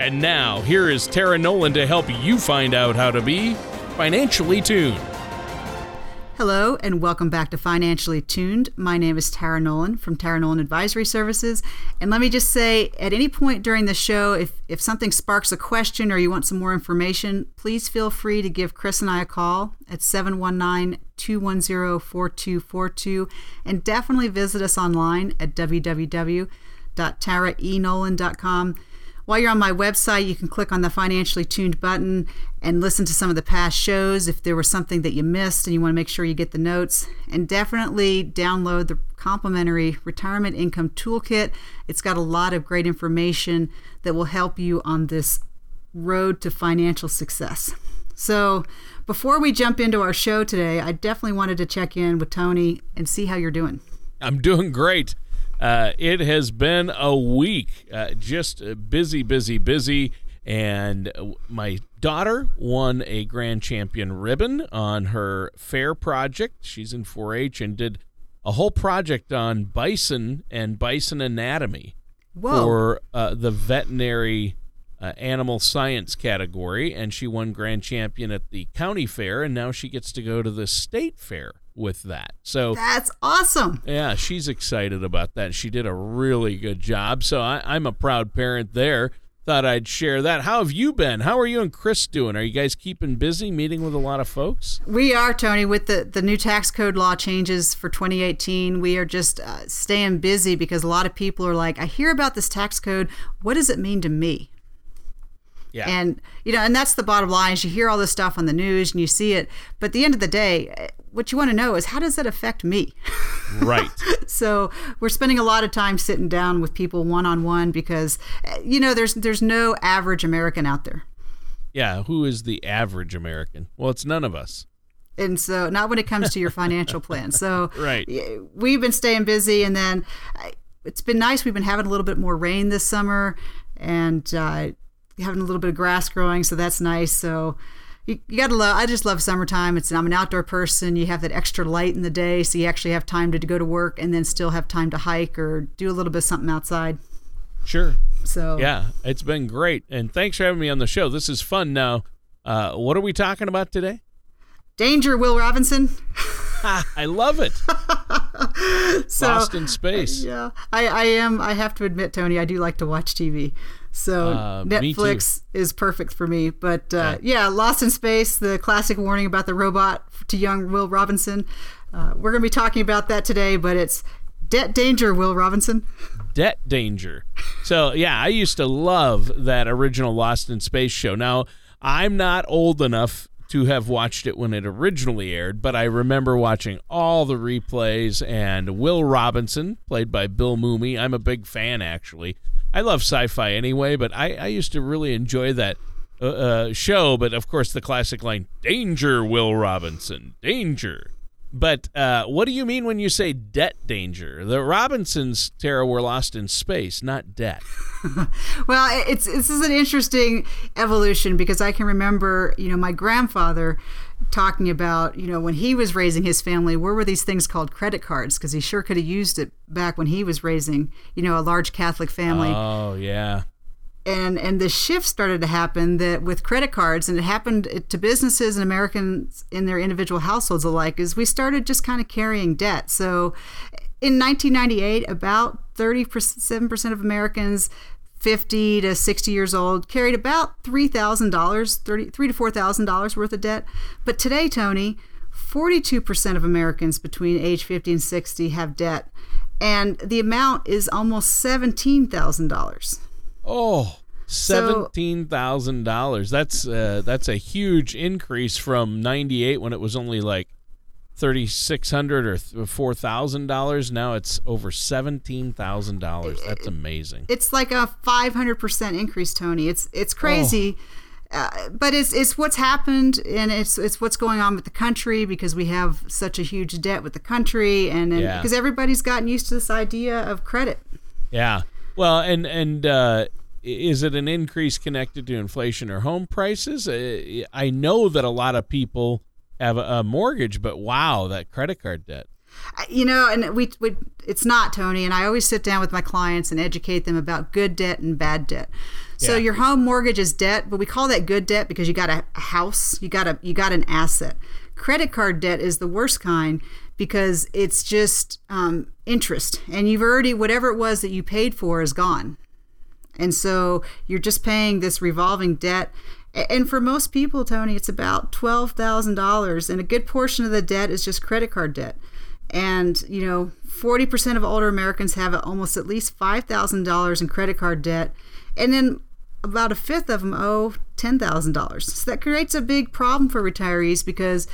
And now, here is Tara Nolan to help you find out how to be financially tuned. Hello, and welcome back to Financially Tuned. My name is Tara Nolan from Tara Nolan Advisory Services. And let me just say, at any point during the show, if, if something sparks a question or you want some more information, please feel free to give Chris and I a call at 719 210 4242. And definitely visit us online at www.taraenolan.com. While you're on my website, you can click on the financially tuned button and listen to some of the past shows if there was something that you missed and you want to make sure you get the notes. And definitely download the complimentary retirement income toolkit. It's got a lot of great information that will help you on this road to financial success. So, before we jump into our show today, I definitely wanted to check in with Tony and see how you're doing. I'm doing great. Uh, it has been a week, uh, just busy, busy, busy. And my daughter won a grand champion ribbon on her fair project. She's in 4 H and did a whole project on bison and bison anatomy Whoa. for uh, the veterinary uh, animal science category. And she won grand champion at the county fair. And now she gets to go to the state fair with that. So that's awesome. Yeah, she's excited about that. She did a really good job. So I, I'm a proud parent there. Thought I'd share that. How have you been? How are you and Chris doing? Are you guys keeping busy, meeting with a lot of folks? We are, Tony, with the, the new tax code law changes for 2018. We are just uh, staying busy because a lot of people are like, I hear about this tax code. What does it mean to me? Yeah. And you know, and that's the bottom line is you hear all this stuff on the news and you see it, but at the end of the day, what you want to know is how does that affect me? Right. so we're spending a lot of time sitting down with people one on one because you know there's there's no average American out there. Yeah, who is the average American? Well, it's none of us. And so not when it comes to your financial plan. So right. we've been staying busy and then it's been nice we've been having a little bit more rain this summer and uh, having a little bit of grass growing so that's nice. So you, you gotta love i just love summertime it's i'm an outdoor person you have that extra light in the day so you actually have time to, to go to work and then still have time to hike or do a little bit of something outside Sure. so Yeah, it's been great. And thanks for having me on the show. This is fun now. Uh, what are we talking about today? danger will robinson I love it. so Lost in space. yeah I, I am i have to admit tony i do like to watch tv so Uh, netflix is perfect for me but uh, yeah lost in space the classic warning about the robot to young will robinson uh, we're going to be talking about that today but it's debt danger will robinson Debt Danger. So, yeah, I used to love that original Lost in Space show. Now, I'm not old enough to have watched it when it originally aired, but I remember watching all the replays and Will Robinson, played by Bill Mumy. I'm a big fan, actually. I love sci fi anyway, but I, I used to really enjoy that uh, uh, show. But of course, the classic line Danger, Will Robinson, danger. But uh, what do you mean when you say debt danger? The Robinsons, Tara, were lost in space, not debt. Well, it's this is an interesting evolution because I can remember, you know, my grandfather talking about, you know, when he was raising his family, where were these things called credit cards? Because he sure could have used it back when he was raising, you know, a large Catholic family. Oh, yeah. and and the shift started to happen that with credit cards, and it happened to businesses and Americans in their individual households alike, is we started just kind of carrying debt. So, in 1998, about 37 percent of Americans 50 to 60 years old carried about $3,000, 30, three to $4,000 worth of debt. But today, Tony, 42% of Americans between age 50 and 60 have debt, and the amount is almost $17,000. Oh, seventeen thousand dollars. That's uh, that's a huge increase from ninety eight when it was only like thirty six hundred or four thousand dollars. Now it's over seventeen thousand dollars. That's amazing. It's like a five hundred percent increase, Tony. It's it's crazy. Oh. Uh, but it's it's what's happened and it's it's what's going on with the country because we have such a huge debt with the country and, and yeah. because everybody's gotten used to this idea of credit. Yeah. Well, and and uh, is it an increase connected to inflation or home prices? Uh, I know that a lot of people have a, a mortgage, but wow, that credit card debt. You know, and we, we it's not Tony, and I always sit down with my clients and educate them about good debt and bad debt. So yeah. your home mortgage is debt, but we call that good debt because you got a house, you got a you got an asset. Credit card debt is the worst kind because it's just um, interest, and you've already whatever it was that you paid for is gone, and so you're just paying this revolving debt and for most people, Tony, it's about $12,000. And a good portion of the debt is just credit card debt. And, you know, 40% of older Americans have almost at least $5,000 in credit card debt. And then about a fifth of them owe $10,000. So that creates a big problem for retirees because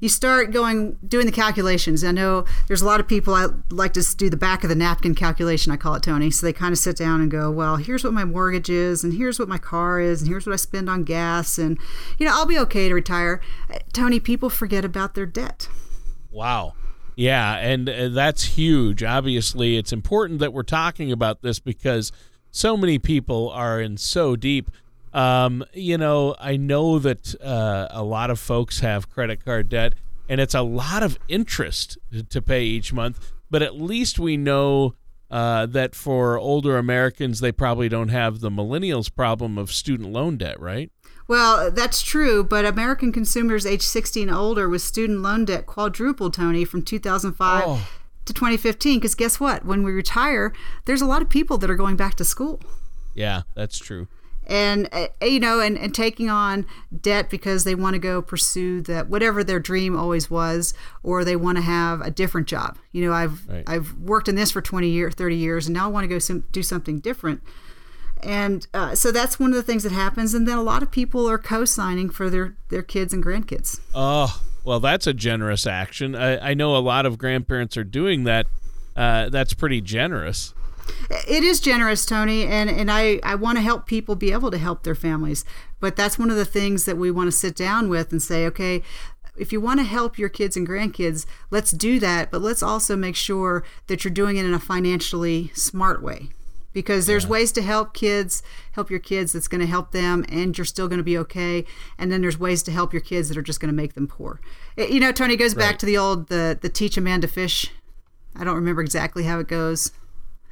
you start going doing the calculations. I know there's a lot of people I like to do the back of the napkin calculation. I call it Tony. So they kind of sit down and go, well, here's what my mortgage is, and here's what my car is, and here's what I spend on gas, and you know I'll be okay to retire. Tony, people forget about their debt. Wow. Yeah, and uh, that's huge. Obviously, it's important that we're talking about this because so many people are in so deep. Um, you know, I know that uh, a lot of folks have credit card debt, and it's a lot of interest to pay each month. But at least we know uh, that for older Americans, they probably don't have the millennials problem of student loan debt, right? Well, that's true, but American consumers age 60 and older with student loan debt quadrupled, Tony, from 2005 oh. to 2015. Because guess what? When we retire, there's a lot of people that are going back to school. Yeah, that's true and uh, you know and, and taking on debt because they want to go pursue that whatever their dream always was or they want to have a different job. You know i've right. i've worked in this for 20 years 30 years and now i want to go some, do something different. And uh, so that's one of the things that happens and then a lot of people are co-signing for their their kids and grandkids. Oh well that's a generous action. I, I know a lot of grandparents are doing that. Uh, that's pretty generous it is generous, Tony, and, and I, I want to help people be able to help their families. But that's one of the things that we want to sit down with and say, okay, if you want to help your kids and grandkids, let's do that, but let's also make sure that you're doing it in a financially smart way. Because there's yeah. ways to help kids, help your kids that's going to help them, and you're still going to be okay. And then there's ways to help your kids that are just going to make them poor. It, you know, Tony goes right. back to the old the the teach a man to fish. I don't remember exactly how it goes.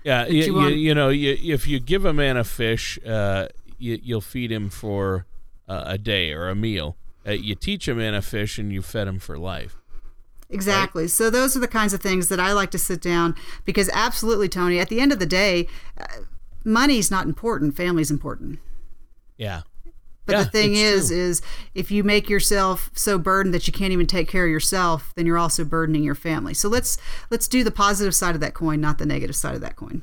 Yeah, you, you, know, you, if you give a man a fish, uh, you, will feed him for uh, a day or a meal. Uh, you teach a man a fish, and you fed him for life. Exactly. Right? So those are the kinds of things that I like to sit down because absolutely, Tony. At the end of the day, uh, money's not important. Family's important. Yeah. But yeah, the thing is, true. is if you make yourself so burdened that you can't even take care of yourself, then you're also burdening your family. So let's let's do the positive side of that coin, not the negative side of that coin.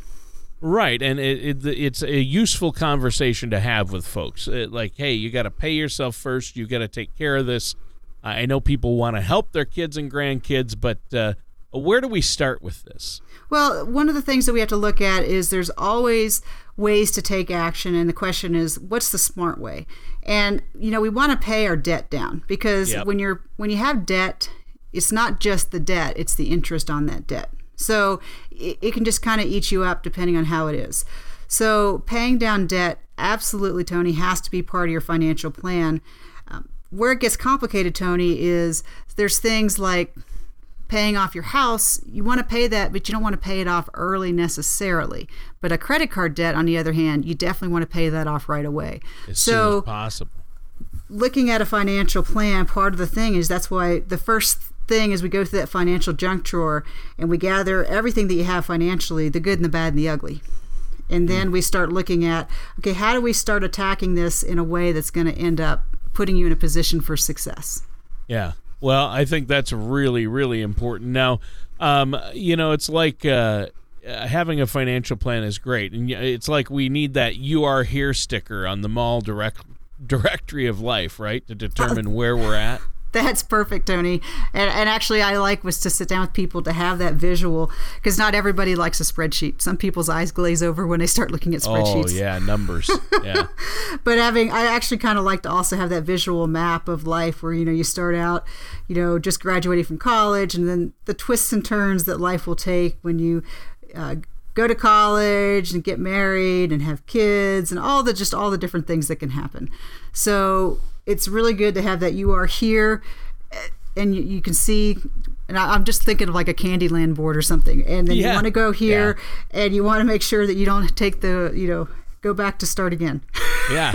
Right, and it, it, it's a useful conversation to have with folks. It, like, hey, you got to pay yourself first. You got to take care of this. I know people want to help their kids and grandkids, but uh, where do we start with this? Well, one of the things that we have to look at is there's always ways to take action, and the question is, what's the smart way? And you know, we want to pay our debt down because yep. when you're when you have debt, it's not just the debt; it's the interest on that debt. So it, it can just kind of eat you up depending on how it is. So paying down debt, absolutely, Tony, has to be part of your financial plan. Um, where it gets complicated, Tony, is there's things like paying off your house, you want to pay that, but you don't want to pay it off early necessarily. But a credit card debt, on the other hand, you definitely want to pay that off right away. As so, soon as possible. Looking at a financial plan, part of the thing is that's why the first thing is we go through that financial junk drawer and we gather everything that you have financially, the good and the bad and the ugly. And then mm. we start looking at, okay, how do we start attacking this in a way that's going to end up putting you in a position for success? Yeah. Well, I think that's really, really important. Now, um, you know, it's like uh, having a financial plan is great, and it's like we need that "You Are Here" sticker on the mall direct directory of life, right, to determine where we're at. That's perfect, Tony. And, and actually, I like was to sit down with people to have that visual because not everybody likes a spreadsheet. Some people's eyes glaze over when they start looking at spreadsheets. Oh yeah, numbers. Yeah. but having, I actually kind of like to also have that visual map of life where you know you start out, you know, just graduating from college, and then the twists and turns that life will take when you. Uh, go to college and get married and have kids and all the just all the different things that can happen. So it's really good to have that you are here and you, you can see and I, am just thinking of like a Candyland board or something. And then yeah. you want to go here yeah. and you want to make sure that you don't take the, you know, go back to start again. Yeah.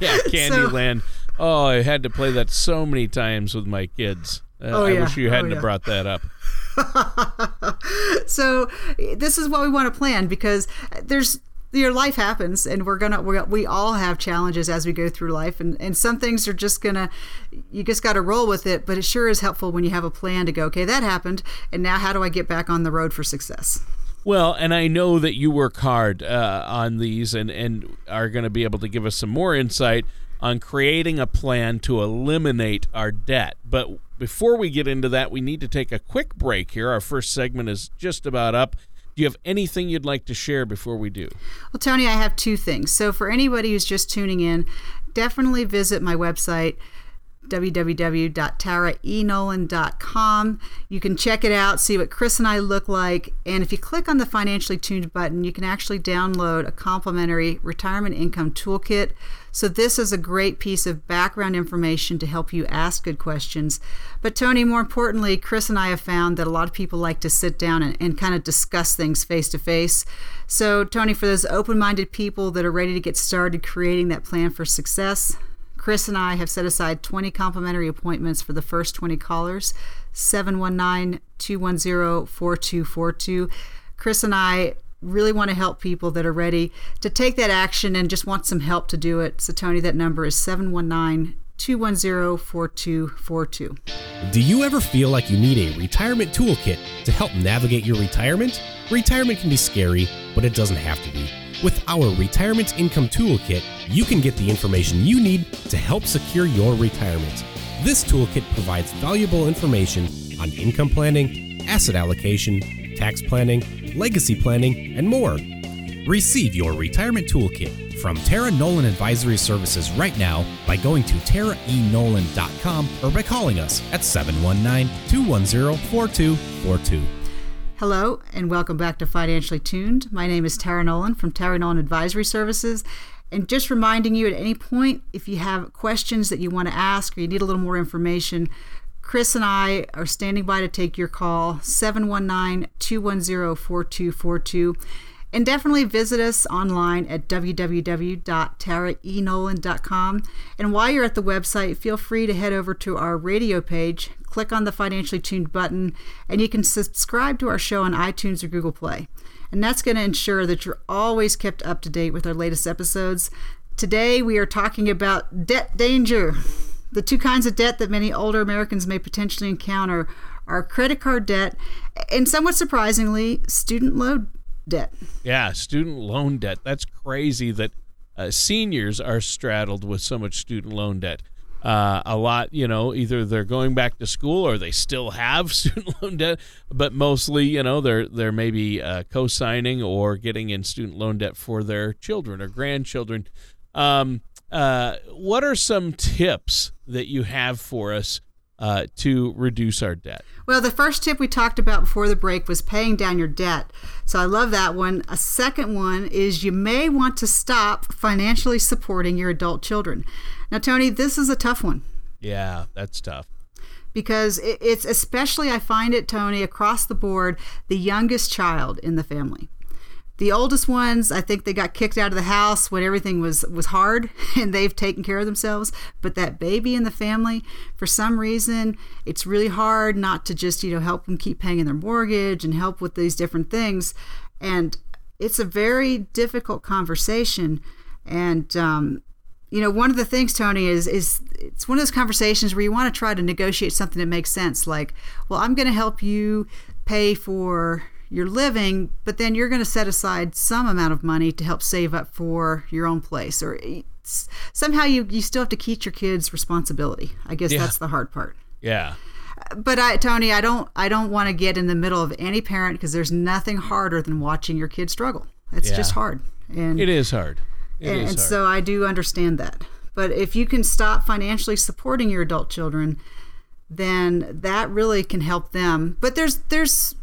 Yeah. Candyland. So, oh, I had to play that so many times with my kids. Uh, oh, yeah. I wish you oh, hadn't oh, yeah. brought that up. so this is what we want to plan because there's your life happens and we're gonna we're, we all have challenges as we go through life and, and some things are just gonna you just got to roll with it but it sure is helpful when you have a plan to go okay that happened and now how do i get back on the road for success well, and I know that you work hard uh, on these and, and are going to be able to give us some more insight on creating a plan to eliminate our debt. But before we get into that, we need to take a quick break here. Our first segment is just about up. Do you have anything you'd like to share before we do? Well, Tony, I have two things. So, for anybody who's just tuning in, definitely visit my website www.taraenolan.com. You can check it out, see what Chris and I look like. And if you click on the Financially Tuned button, you can actually download a complimentary retirement income toolkit. So, this is a great piece of background information to help you ask good questions. But, Tony, more importantly, Chris and I have found that a lot of people like to sit down and, and kind of discuss things face to face. So, Tony, for those open minded people that are ready to get started creating that plan for success, Chris and I have set aside 20 complimentary appointments for the first 20 callers, 719 210 4242. Chris and I really want to help people that are ready to take that action and just want some help to do it. So, Tony, that number is 719 210 4242. Do you ever feel like you need a retirement toolkit to help navigate your retirement? Retirement can be scary, but it doesn't have to be. With our Retirement Income Toolkit, you can get the information you need to help secure your retirement. This toolkit provides valuable information on income planning, asset allocation, tax planning, legacy planning, and more. Receive your retirement toolkit from Tara Nolan Advisory Services right now by going to taraenolan.com or by calling us at 719 210 4242. Hello, and welcome back to Financially Tuned. My name is Tara Nolan from Tara Nolan Advisory Services. And just reminding you at any point, if you have questions that you want to ask or you need a little more information, Chris and I are standing by to take your call, 719 210 4242. And definitely visit us online at www.taraenolan.com. And while you're at the website, feel free to head over to our radio page, click on the Financially Tuned button, and you can subscribe to our show on iTunes or Google Play. And that's going to ensure that you're always kept up to date with our latest episodes. Today, we are talking about debt danger. The two kinds of debt that many older Americans may potentially encounter are credit card debt and, somewhat surprisingly, student loan debt. Yeah, student loan debt. That's crazy that uh, seniors are straddled with so much student loan debt uh, a lot, you know, either they're going back to school or they still have student loan debt, but mostly, you know, they're they're maybe uh, co-signing or getting in student loan debt for their children or grandchildren. Um, uh, what are some tips that you have for us uh, to reduce our debt? Well, the first tip we talked about before the break was paying down your debt. So I love that one. A second one is you may want to stop financially supporting your adult children. Now, Tony, this is a tough one. Yeah, that's tough. Because it's especially, I find it, Tony, across the board, the youngest child in the family. The oldest ones, I think they got kicked out of the house when everything was was hard and they've taken care of themselves. But that baby in the family, for some reason, it's really hard not to just, you know, help them keep paying their mortgage and help with these different things. And it's a very difficult conversation. And um, you know, one of the things, Tony, is is it's one of those conversations where you want to try to negotiate something that makes sense. Like, well, I'm going to help you pay for your living, but then you're going to set aside some amount of money to help save up for your own place or somehow you you still have to teach your kids responsibility. I guess Yeah. that's the hard part. Yeah. But I, Tony, I don't I don't want to get in the middle of any parent because there's nothing harder than watching your kid struggle. It's Yeah. just hard, and It is hard. It and, is and hard. so I do understand that. But if you can stop financially supporting your adult children, then that really can help them. But there's there's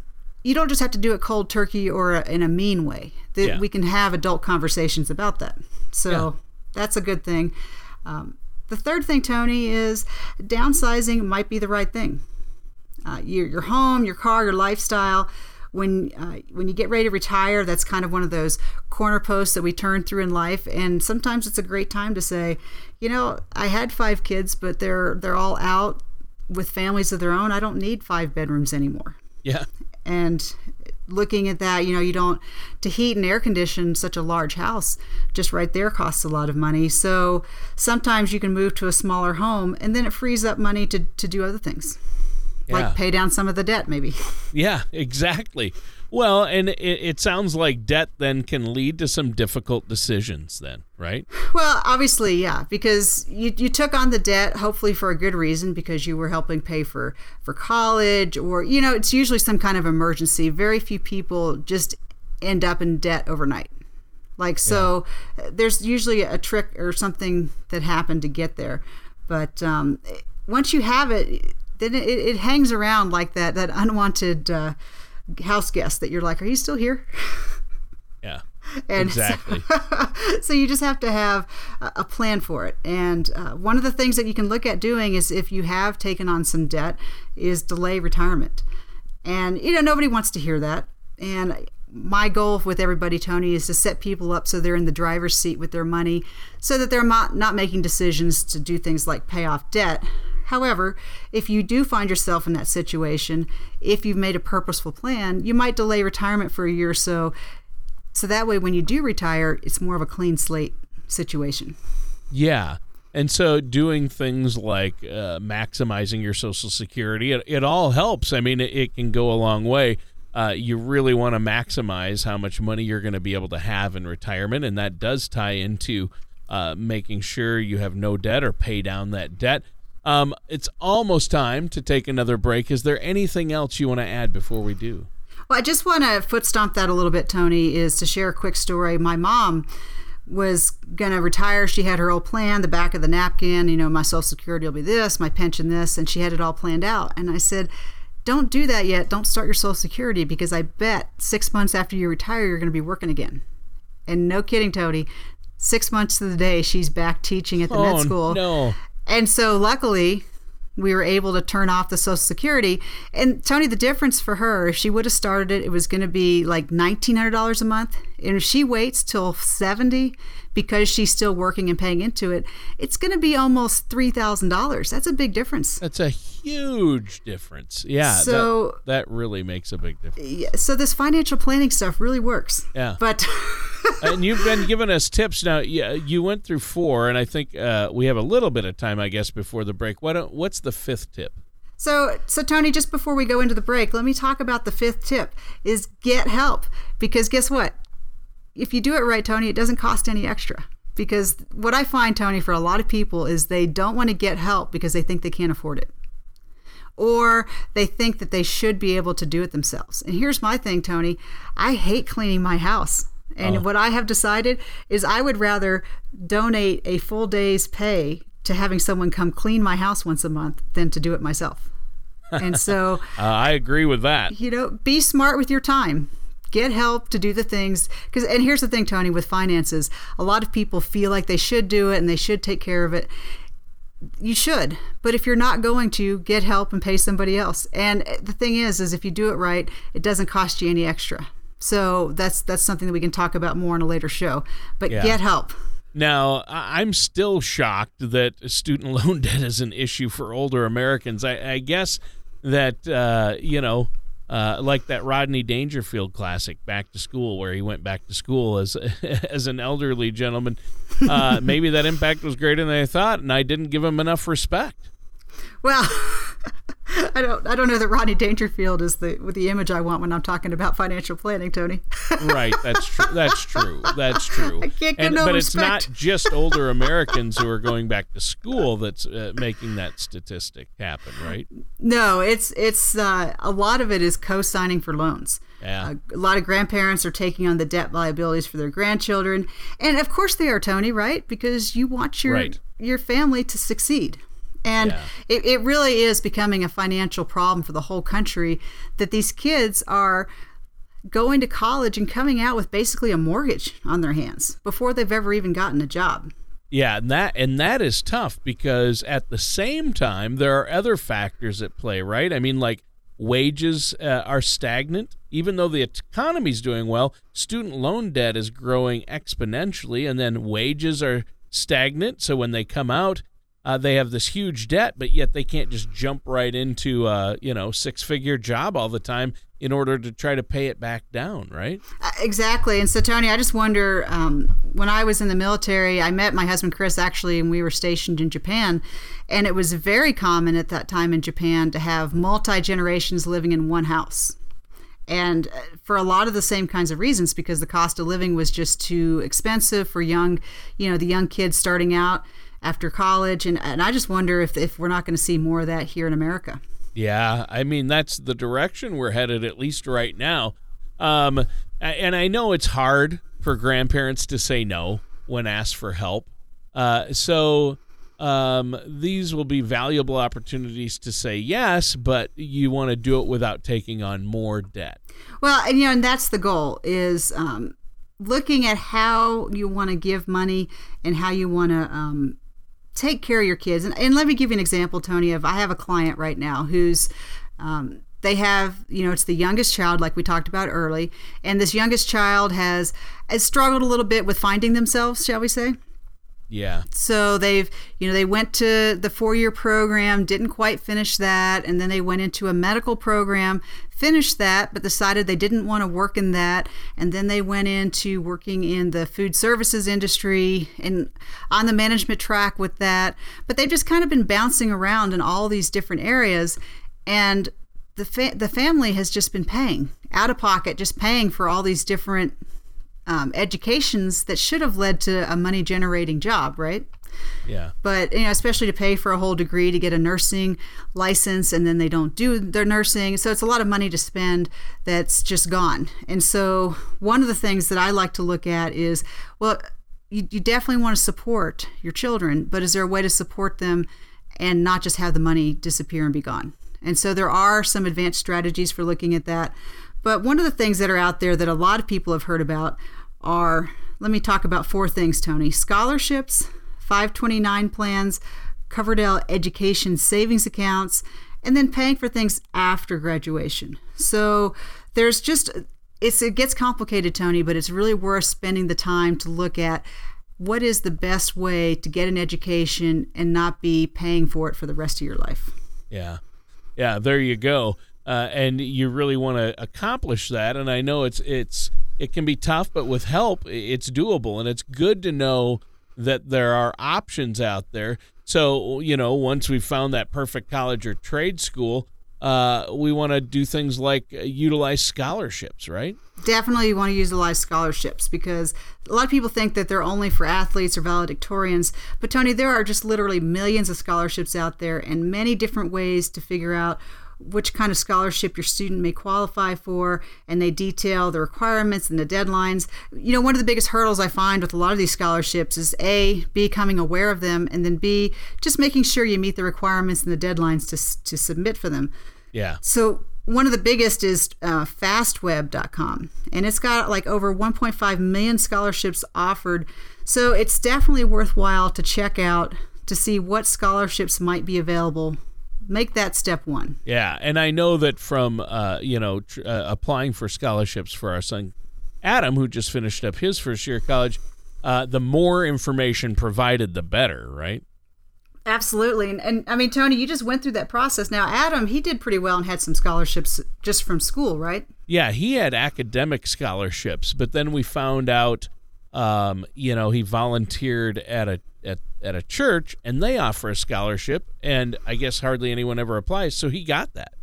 you don't just have to do it cold turkey or in a mean way. That Yeah. we can have adult conversations about that. So Yeah. that's a good thing. Um, the third thing, Tony, is downsizing might be the right thing. Uh, your, your home, your car, your lifestyle. When uh, when you get ready to retire, that's kind of one of those corner posts that we turn through in life. And sometimes it's a great time to say, you know, I had five kids, but they're they're all out with families of their own. I don't need five bedrooms anymore yeah. And looking at that you know you don't to heat and air condition such a large house just right there costs a lot of money so sometimes you can move to a smaller home and then it frees up money to, to do other things Yeah. like pay down some of the debt maybe Yeah, exactly. Well, and it, it sounds like debt then can lead to some difficult decisions, then, right? well obviously yeah because you, you took on the debt hopefully for a good reason because you were helping pay for for college or you know it's usually some kind of emergency. Very few people just end up in debt overnight. Like so, uh, there's usually a trick or something that happened to get there, but um, once you have it, then it, it hangs around like that that unwanted uh, house guest that you're like, are you still here? Yeah. And so- exactly. so you just have to have a a plan for it. And uh, one of the things that you can look at doing is if you have taken on some debt, is delay retirement. And you know nobody wants to hear that. And my goal with everybody, Tony, is to set people up so they're in the driver's seat with their money, so that they're not not making decisions to do things like pay off debt. However, if you do find yourself in that situation, if you've made a purposeful plan, you might delay retirement for a year or so so that way, when you do retire, it's more of a clean slate situation. Yeah. And so doing things like uh, maximizing your Social Security, it, it all helps. I mean, it, it can go a long way. Uh, you really want to maximize how much money you're going to be able to have in retirement, and that does tie into uh, making sure you have no debt or pay down that debt. Um, it's almost time to take another break. Is there anything else you want to add before we do? Well, I just want to foot stomp that a little bit, Tony, is to share a quick story. My mom was going to retire. She had her old plan, the back of the napkin, you know, my Social Security will be this, my pension this, and she had it all planned out. And I said, don't do that yet. Don't start your Social Security because I bet six months after you retire, you're going to be working again. And no kidding, Tony, six months to the day, she's back teaching at the oh med school. no! And so luckily, we were able to turn off the Social Security. And Tony, the difference for her, if she would have started it, it was going to be like $1,900 a month. And if she waits till 70 because she's still working and paying into it, it's going to be almost $3,000. That's a big difference. That's a huge difference. Yeah. that- So- that, really makes a big difference. Yeah, So this financial planning stuff really works. Yeah. But and you've been giving us tips now. Yeah, you went through four, and I think uh, we have a little bit of time, I guess, before the break. Why don't? What's the fifth tip? So, so Tony, just before we go into the break, let me talk about the fifth tip: is get help. Because guess what? If you do it right, Tony, it doesn't cost any extra. Because what I find, Tony, for a lot of people is they don't want to get help because they think they can't afford it, or they think that they should be able to do it themselves. And here's my thing, Tony: I hate cleaning my house. And what I have decided is I would rather donate a full day's pay to having someone come clean my house once a month than to do it myself. And so, Uh, I agree with that. you know, be smart with your time. Get help to do the things because and here's the thing Tony with finances, a lot of people feel like they should do it and they should take care of it. You should, but if you're not going to, get help and pay somebody else. And the thing is is if you do it right, it doesn't cost you any extra. So that's that's something that we can talk about more in a later show. But Yeah. get help. Now, I'm still shocked that student loan debt is an issue for older Americans. I, I guess that uh, you know, uh, like that Rodney Dangerfield classic, "Back to School," where he went back to school as as an elderly gentleman. Uh, maybe that impact was greater than I thought, and I didn't give him enough respect. Well, I don't I don't know that Rodney Dangerfield is the with the image I want when I'm talking about financial planning, Tony. right, that's true. That's true. That's true. I can't get and, no but respect. it's not just older Americans who are going back to school that's uh, making that statistic happen, right? No, it's it's uh, a lot of it is co-signing for loans. Yeah. Uh, a lot of grandparents are taking on the debt liabilities for their grandchildren, and of course they are, Tony, right? Because you want your Right. your family to succeed. And Yeah. it, it really is becoming a financial problem for the whole country that these kids are going to college and coming out with basically a mortgage on their hands before they've ever even gotten a job. Yeah, and that and that is tough because at the same time there are other factors at play, right? I mean, like wages uh, are stagnant, even though the economy's doing well. Student loan debt is growing exponentially, and then wages are stagnant. So when they come out, uh, they have this huge debt, but yet they can't just jump right into a you know six figure job all the time in order to try to pay it back down, right? Uh, Exactly. And so, Tony, I just wonder um, when I was in the military, I met my husband Chris actually, and we were stationed in Japan. And it was very common at that time in Japan to have multi generations living in one house. And uh, for a lot of the same kinds of reasons, because the cost of living was just too expensive for young, you know, the young kids starting out after college. And, and I just wonder if, if we're not going to see more of that here in America. Yeah, I mean that's the direction we're headed at least right now. Um, and I know it's hard for grandparents to say no when asked for help. Uh, so um, these will be valuable opportunities to say yes, but you want to do it without taking on more debt. Well, and you know, and that's the goal is um, looking at how you want to give money and how you want to um, take care of your kids. And, and let me give you an example, Tony. Of I have a client right now who's um, they have you know it's the youngest child like we talked about early and this youngest child has has struggled a little bit with finding themselves shall we say Yeah, so they've, you know, they went to the four year program, didn't quite finish that, and then they went into a medical program, finished that, but decided they didn't want to work in that, and then they went into working in the food services industry and on the management track with that. But they've just kind of been bouncing around in all these different areas, and the fa- the family has just been paying out of pocket, just paying for all these different um, educations that should have led to a money generating job, right? yeah, But you know, especially to pay for a whole degree to get a nursing license, and then they don't do their nursing, so it's a lot of money to spend that's just gone. And so, one of the things that I like to look at is, well, you, you definitely want to support your children, but is there a way to support them and not just have the money disappear and be gone? And so, there are some advanced strategies for looking at that. But one of the things that are out there that a lot of people have heard about are let me talk about four things, Tony scholarships, 529 plans, Coverdell education savings accounts, and then paying for things after graduation. So there's just it's it gets complicated, Tony, but it's really worth spending the time to look at what is the best way to get an education and not be paying for it for the rest of your life. yeah, yeah. There you go. Uh, and you really want to accomplish that. And I know it's it's it can be tough, but with help, it's doable. And it's good to know that there are options out there. So you know, once we've found that perfect college or trade school, uh, we want to do things like uh, utilize scholarships, right? definitely you want to utilize scholarships because a lot of people think that they're only for athletes or valedictorians. But Tony, there are just literally millions of scholarships out there and many different ways to figure out which kind of scholarship your student may qualify for and they detail the requirements and the deadlines you know one of the biggest hurdles i find with a lot of these scholarships is a becoming aware of them and then b just making sure you meet the requirements and the deadlines to, to submit for them Yeah. so one of the biggest is uh, fastweb.com, and it's got like over 1.5 million scholarships offered. So it's definitely worthwhile to check out to see what scholarships might be available. Make that step one. Yeah, and I know that from uh, you know tr- uh, applying for scholarships for our son Adam, who just finished up his first year of college, uh, the more information provided, the better, right? Absolutely. And, and I mean, Tony, you just went through that process. Now, Adam, he did pretty well and had some scholarships just from school, right? Yeah, he had academic scholarships, but then we found out um, you know, he volunteered at a at, at a church and they offer a scholarship and I guess hardly anyone ever applies, so he got that.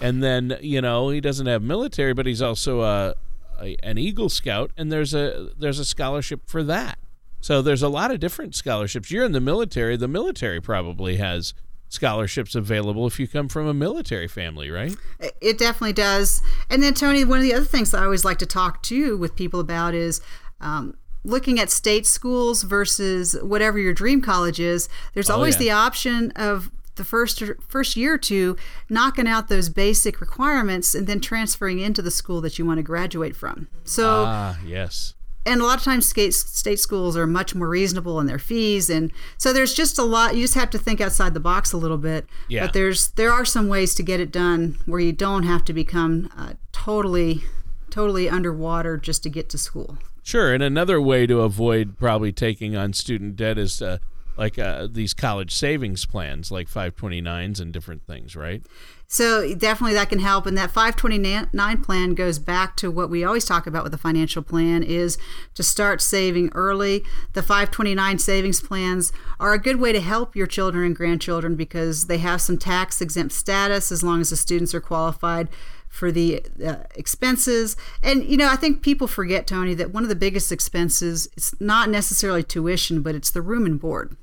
And then, you know, he doesn't have military, but he's also a, a an Eagle Scout and there's a there's a scholarship for that. So there's a lot of different scholarships. You're in the military, the military probably has scholarships available if you come from a military family, right? It definitely does. And then, Tony, one of the other things I always like to talk to with people about is um, looking at state schools versus whatever your dream college is. There's Oh, always yeah. the option of the first first year or two knocking out those basic requirements and then transferring into the school that you want to graduate from. So Ah, yes. and a lot of times state, state schools are much more reasonable in their fees and so there's just a lot you just have to think outside the box a little bit Yeah. but there's there are some ways to get it done where you don't have to become uh, totally totally underwater just to get to school Sure, and another way to avoid probably taking on student debt is uh, like uh, these college savings plans, like 529s and different things, right? So definitely that can help. And that 529 plan goes back to what we always talk about with a financial plan is to start saving early. The 529 savings plans are a good way to help your children and grandchildren because they have some tax exempt status as long as the students are qualified for the uh, expenses. And you know, I think people forget Tony that one of the biggest expenses it's not necessarily tuition, but it's the room and board.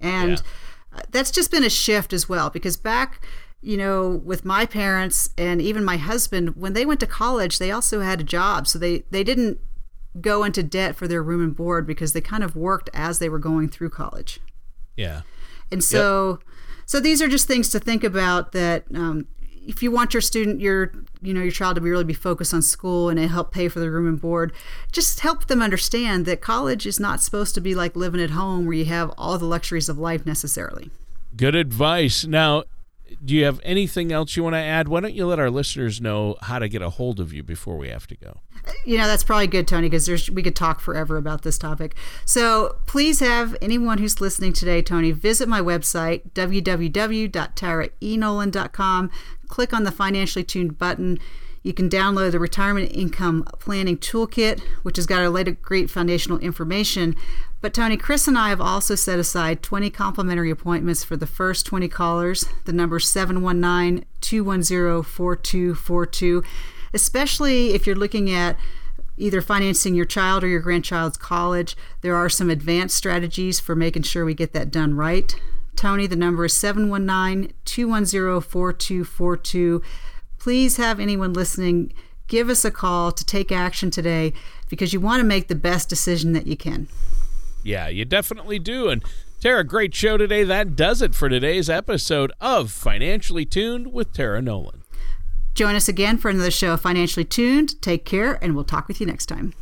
And uh, that's just been a shift as well because back you know with my parents and even my husband when they went to college they also had a job so they they didn't go into debt for their room and board because they kind of worked as they were going through college Yeah. and so so these are just things to think about that um, if you want your student your you know your child to be really be focused on school and help pay for the room and board just help them understand that college is not supposed to be like living at home where you have all the luxuries of life necessarily Good advice. Now, do you have anything else you want to add? Why don't you let our listeners know how to get a hold of you before we have to go? You know that's probably good tony because there's we could talk forever about this topic. So please have anyone who's listening today tony visit my website www.taraenolan.com click on the financially tuned button. You can download the retirement income planning toolkit which has got a lot of great foundational information. But tony chris and i have also set aside 20 complimentary appointments for the first 20 callers the number 719-210-4242 especially if you're looking at either financing your child or your grandchild's college. There are some advanced strategies for making sure we get that done right. Tony, the number is 719 210 4242. Please have anyone listening give us a call to take action today because you want to make the best decision that you can. Yeah, you definitely do. And Tara, great show today. That does it for today's episode of Financially Tuned with Tara Nolan. Join us again for another show of Financially Tuned. Take care, and we'll talk with you next time.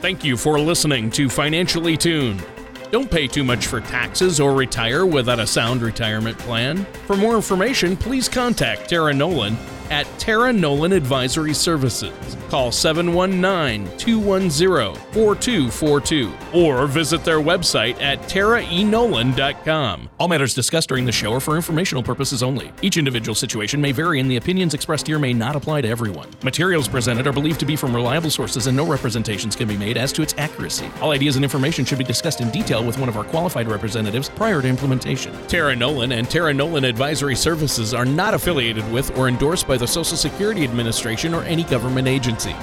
Thank you for listening to Financially Tuned. Don't pay too much for taxes or retire without a sound retirement plan. For more information, please contact Tara Nolan at Tara Nolan Advisory Services. Call 719 210 4242 or visit their website at taraenolan.com. All matters discussed during the show are for informational purposes only. Each individual situation may vary, and the opinions expressed here may not apply to everyone. Materials presented are believed to be from reliable sources, and no representations can be made as to its accuracy. All ideas and information should be discussed in detail with one of our qualified representatives prior to implementation. Tara Nolan and Tara Nolan Advisory Services are not affiliated with or endorsed by the Social Security Administration or any government agency.